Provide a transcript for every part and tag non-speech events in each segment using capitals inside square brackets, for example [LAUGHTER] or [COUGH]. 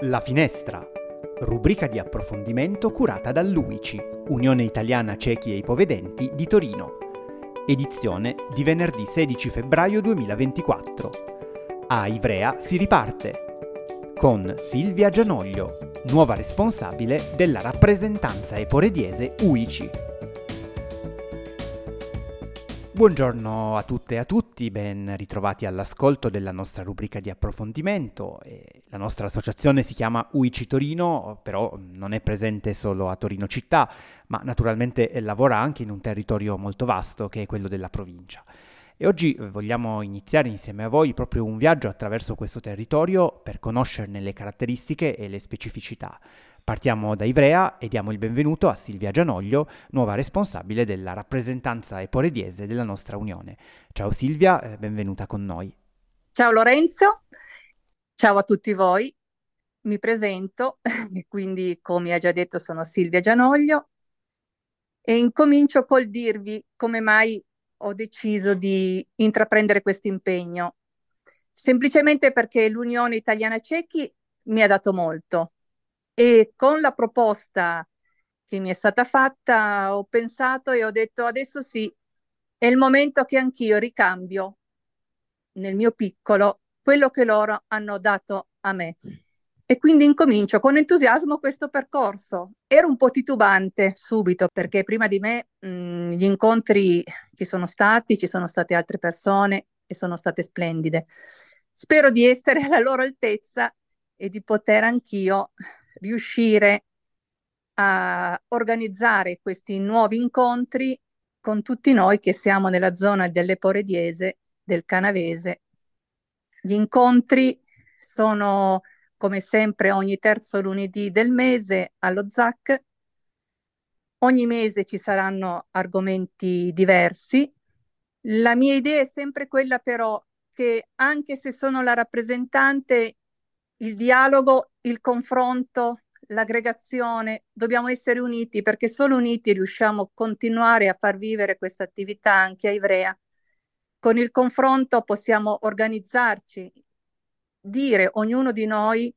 La Finestra, rubrica di approfondimento curata dall'UICI, Unione Italiana Ciechi e Ipovedenti di Torino. Edizione di venerdì 16 febbraio 2024. A Ivrea si riparte con Silvia Gianoglio, nuova responsabile della rappresentanza eporediese UICI. Buongiorno a tutte e a tutti, ben ritrovati all'ascolto della nostra rubrica di approfondimento. La nostra associazione si chiama UICI Torino, però non è presente solo a Torino città, ma naturalmente lavora anche in un territorio molto vasto che è quello della provincia. E oggi vogliamo iniziare insieme a voi proprio un viaggio attraverso questo territorio per conoscerne le caratteristiche e le specificità. Partiamo da Ivrea e diamo il benvenuto a Silvia Gianoglio, nuova responsabile della rappresentanza eporediese della nostra Unione. Ciao Silvia, eh, benvenuta con noi. Ciao Lorenzo, ciao a tutti voi. Mi presento, [LAUGHS] quindi come ha già detto sono Silvia Gianoglio e incomincio col dirvi come mai ho deciso di intraprendere questo impegno. Semplicemente perché l'Unione Italiana Cechi mi ha dato molto e con la proposta che mi è stata fatta ho pensato e ho detto adesso sì, è il momento che anch'io ricambio nel mio piccolo quello che loro hanno dato a me. E quindi incomincio con entusiasmo questo percorso. Ero un po' titubante subito perché prima di me mh, gli incontri ci sono stati, ci sono state altre persone e sono state splendide. Spero di essere alla loro altezza e di poter anch'io riuscire a organizzare questi nuovi incontri con tutti noi che siamo nella zona dell'Eporediese, del Canavese. Gli incontri sono come sempre ogni terzo lunedì del mese allo ZAC. Ogni mese ci saranno argomenti diversi. La mia idea è sempre quella però che anche se sono la rappresentante il dialogo, il confronto, l'aggregazione, dobbiamo essere uniti perché solo uniti riusciamo a continuare a far vivere questa attività anche a Ivrea. Con il confronto possiamo organizzarci, dire ognuno di noi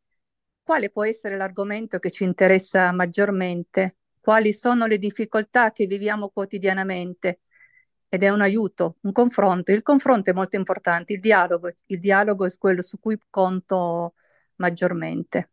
quale può essere l'argomento che ci interessa maggiormente, quali sono le difficoltà che viviamo quotidianamente ed è un aiuto, un confronto. Il confronto è molto importante, il dialogo, il dialogo è quello su cui conto maggiormente.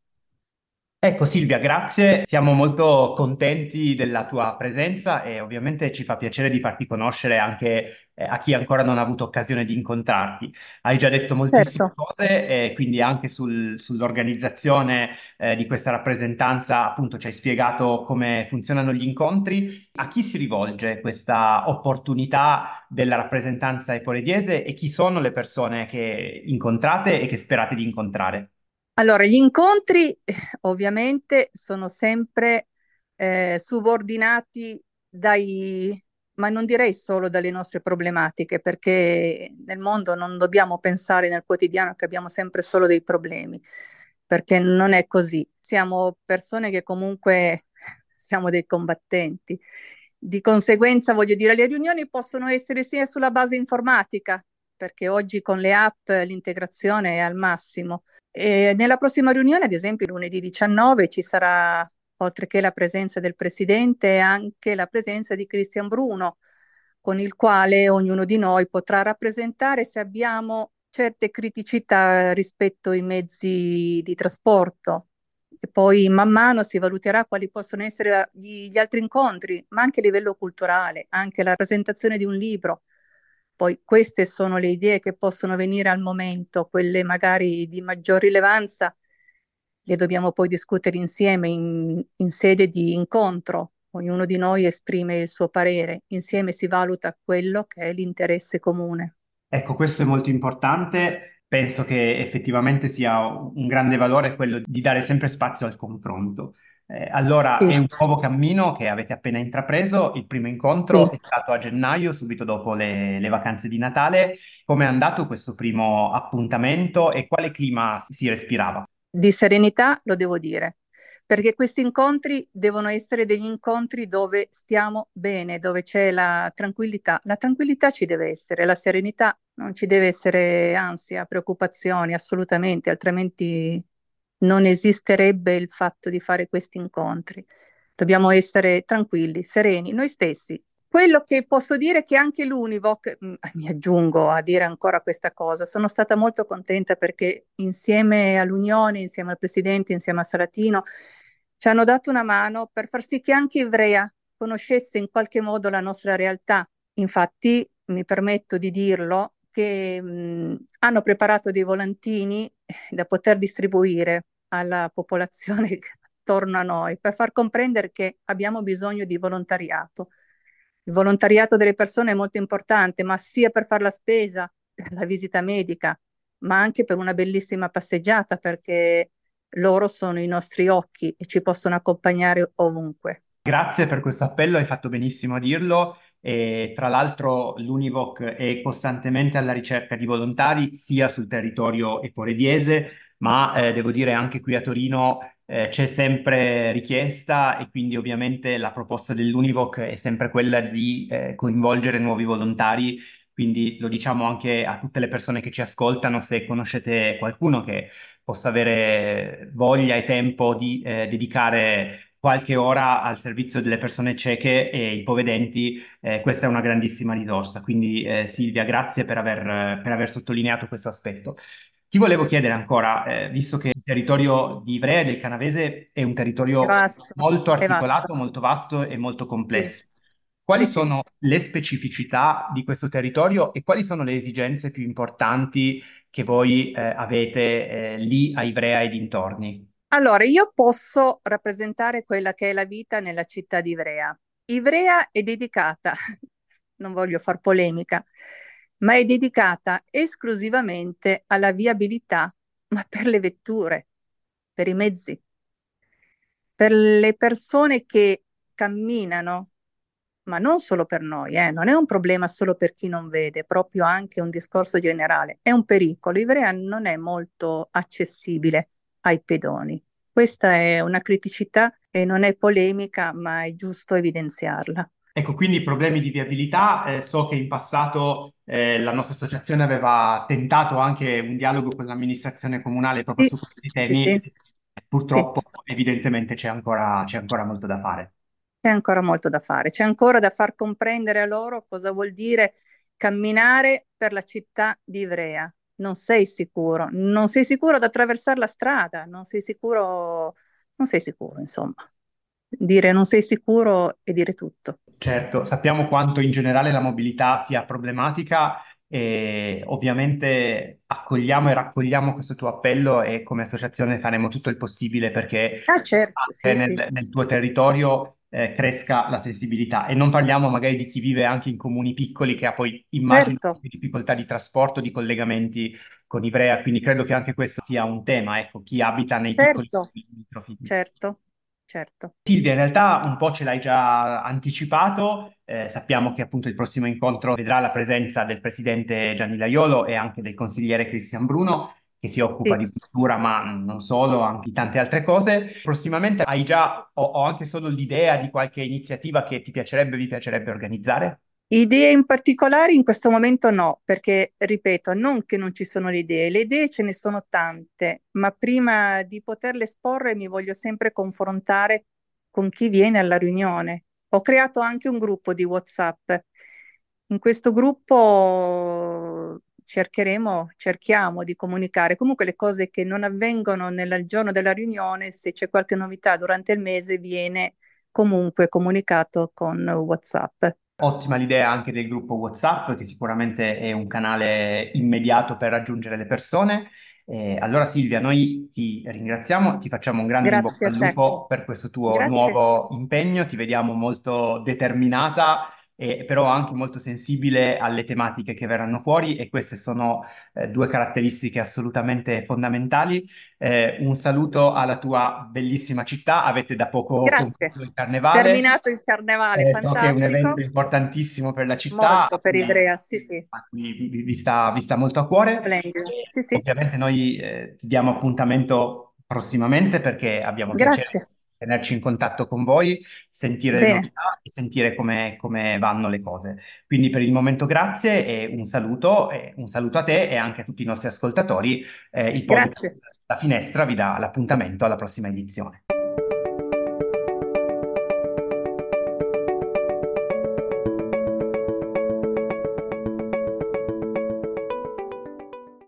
Ecco Silvia, grazie. Siamo molto contenti della tua presenza e ovviamente ci fa piacere di farti conoscere anche eh, a chi ancora non ha avuto occasione di incontrarti. Hai già detto moltissime certo. cose e quindi anche sul, sull'organizzazione eh, di questa rappresentanza, appunto ci hai spiegato come funzionano gli incontri. A chi si rivolge questa opportunità della rappresentanza eporediese e chi sono le persone che incontrate e che sperate di incontrare? Allora, gli incontri eh, ovviamente sono sempre eh, subordinati dai, ma non direi solo dalle nostre problematiche, perché nel mondo non dobbiamo pensare nel quotidiano che abbiamo sempre solo dei problemi, perché non è così. Siamo persone che comunque [LAUGHS] siamo dei combattenti. Di conseguenza, voglio dire, le riunioni possono essere sia sulla base informatica, perché oggi con le app l'integrazione è al massimo e nella prossima riunione, ad esempio lunedì 19, ci sarà, oltre che la presenza del Presidente, anche la presenza di Cristian Bruno, con il quale ognuno di noi potrà rappresentare se abbiamo certe criticità rispetto ai mezzi di trasporto. E poi man mano si valuterà quali possono essere gli, altri incontri, ma anche a livello culturale, anche la presentazione di un libro poi queste sono le idee che possono venire al momento, quelle magari di maggior rilevanza, le dobbiamo poi discutere insieme in, in sede di incontro. Ognuno di noi esprime il suo parere, insieme si valuta quello che è l'interesse comune. Ecco, questo è molto importante. Penso che effettivamente sia un grande valore quello di dare sempre spazio al confronto. Eh, allora, sì. è un nuovo cammino che avete appena intrapreso. Il primo incontro sì. è stato a gennaio, subito dopo le, le vacanze di Natale. Come è andato questo primo appuntamento e quale clima si respirava? Di serenità, lo devo dire, perché questi incontri devono essere degli incontri dove stiamo bene, dove c'è la tranquillità. La tranquillità ci deve essere, la serenità non ci deve essere ansia, preoccupazioni, assolutamente, altrimenti non esisterebbe il fatto di fare questi incontri. Dobbiamo essere tranquilli, sereni, noi stessi. Quello che posso dire è che anche l'Univoc, mm, mi aggiungo a dire ancora questa cosa, sono stata molto contenta perché insieme all'Unione, insieme al Presidente, insieme a Saratino, ci hanno dato una mano per far sì che anche Ivrea conoscesse in qualche modo la nostra realtà. Infatti, mi permetto di dirlo, che mh, hanno preparato dei volantini da poter distribuire alla popolazione [LAUGHS] attorno a noi per far comprendere che abbiamo bisogno di volontariato. Il volontariato delle persone è molto importante, ma sia per fare la spesa, per la visita medica, ma anche per una bellissima passeggiata, perché loro sono i nostri occhi e ci possono accompagnare ovunque. Grazie per questo appello, hai fatto benissimo a dirlo. E, tra l'altro l'Univoc è costantemente alla ricerca di volontari sia sul territorio eporediese, ma eh, devo dire anche qui a Torino eh, c'è sempre richiesta e quindi ovviamente la proposta dell'Univoc è sempre quella di eh, coinvolgere nuovi volontari. Quindi lo diciamo anche a tutte le persone che ci ascoltano, se conoscete qualcuno che possa avere voglia e tempo di eh, dedicare qualche ora al servizio delle persone cieche e ipovedenti, eh, questa è una grandissima risorsa. Quindi eh, Silvia, grazie per aver, per aver, sottolineato questo aspetto. Ti volevo chiedere ancora, eh, visto che il territorio di Ivrea e del Canavese è un territorio vasto, molto articolato, molto vasto e molto complesso. Sì. Quali sono le specificità di questo territorio e quali sono le esigenze più importanti che voi eh, avete eh, lì a Ivrea e dintorni? Allora, io posso rappresentare quella che è la vita nella città di Ivrea. Ivrea è dedicata, [LAUGHS] non voglio far polemica, ma è dedicata esclusivamente alla viabilità, ma per le vetture, per i mezzi, per le persone che camminano, ma non solo per noi, eh, non è un problema solo per chi non vede, proprio anche un discorso generale, è un pericolo. Ivrea non è molto accessibile ai pedoni. Questa è una criticità e non è polemica, ma è giusto evidenziarla. Ecco, quindi problemi di viabilità. Eh, so che in passato eh, la nostra associazione aveva tentato anche un dialogo con l'amministrazione comunale proprio sì, su questi temi. Sì, Purtroppo, sì. evidentemente, c'è ancora, c'è ancora molto da fare. C'è ancora molto da fare, c'è ancora da far comprendere a loro cosa vuol dire camminare per la città di Ivrea, non sei sicuro, non sei sicuro ad attraversare la strada, non sei sicuro, non sei sicuro, insomma. Dire non sei sicuro e dire tutto. Certo, sappiamo quanto in generale la mobilità sia problematica e ovviamente accogliamo e raccogliamo questo tuo appello e come associazione faremo tutto il possibile perché ah, certo, sì, nel, sì. nel tuo territorio eh, cresca la sensibilità. E non parliamo magari di chi vive anche in comuni piccoli che ha poi immagino certo. difficoltà di trasporto, di collegamenti con Ivrea, quindi credo che anche questo sia un tema, ecco, chi abita nei certo. piccoli microfiti. Certo. Certo. Silvia, in realtà un po' ce l'hai già anticipato, eh, sappiamo che appunto il prossimo incontro vedrà la presenza del presidente Gianni Laiolo e anche del consigliere Cristian Bruno che si occupa sì. di cultura, ma non solo, anche di tante altre cose. Prossimamente hai già o, o anche solo l'idea di qualche iniziativa che ti piacerebbe, vi piacerebbe organizzare? Idee in particolare in questo momento no, perché ripeto, non che non ci sono le idee, le idee ce ne sono tante, ma prima di poterle esporre mi voglio sempre confrontare con chi viene alla riunione. Ho creato anche un gruppo di WhatsApp. In questo gruppo cercheremo, cerchiamo di comunicare comunque le cose che non avvengono nel giorno della riunione, se c'è qualche novità durante il mese viene comunque comunicato con WhatsApp. Ottima l'idea anche del gruppo WhatsApp, che sicuramente è un canale immediato per raggiungere le persone. Eh, allora Silvia, noi ti ringraziamo, ti facciamo un grande Grazie in bocca al lupo per questo tuo Grazie. nuovo impegno, ti vediamo molto determinata e però anche molto sensibile alle tematiche che verranno fuori e queste sono eh, due caratteristiche assolutamente fondamentali. Eh, un saluto alla tua bellissima citta, avete da poco Grazie. il carnevale. Terminato il carnevale, fantastico. So che è un evento importantissimo per la città. Molto per Ivrea, sì sì. Vi, vi, vi, sta, vi, sta, molto a cuore. Sì, sì. Ovviamente noi eh, ti diamo appuntamento prossimamente perché abbiamo Grazie. piacere tenerci in contatto con voi, sentire Bene. le novità e sentire come, come, vanno le cose. Quindi per il momento grazie e un saluto, e un saluto a te e anche a tutti i nostri ascoltatori. Eh, il grazie. La finestra vi dà l'appuntamento alla prossima edizione.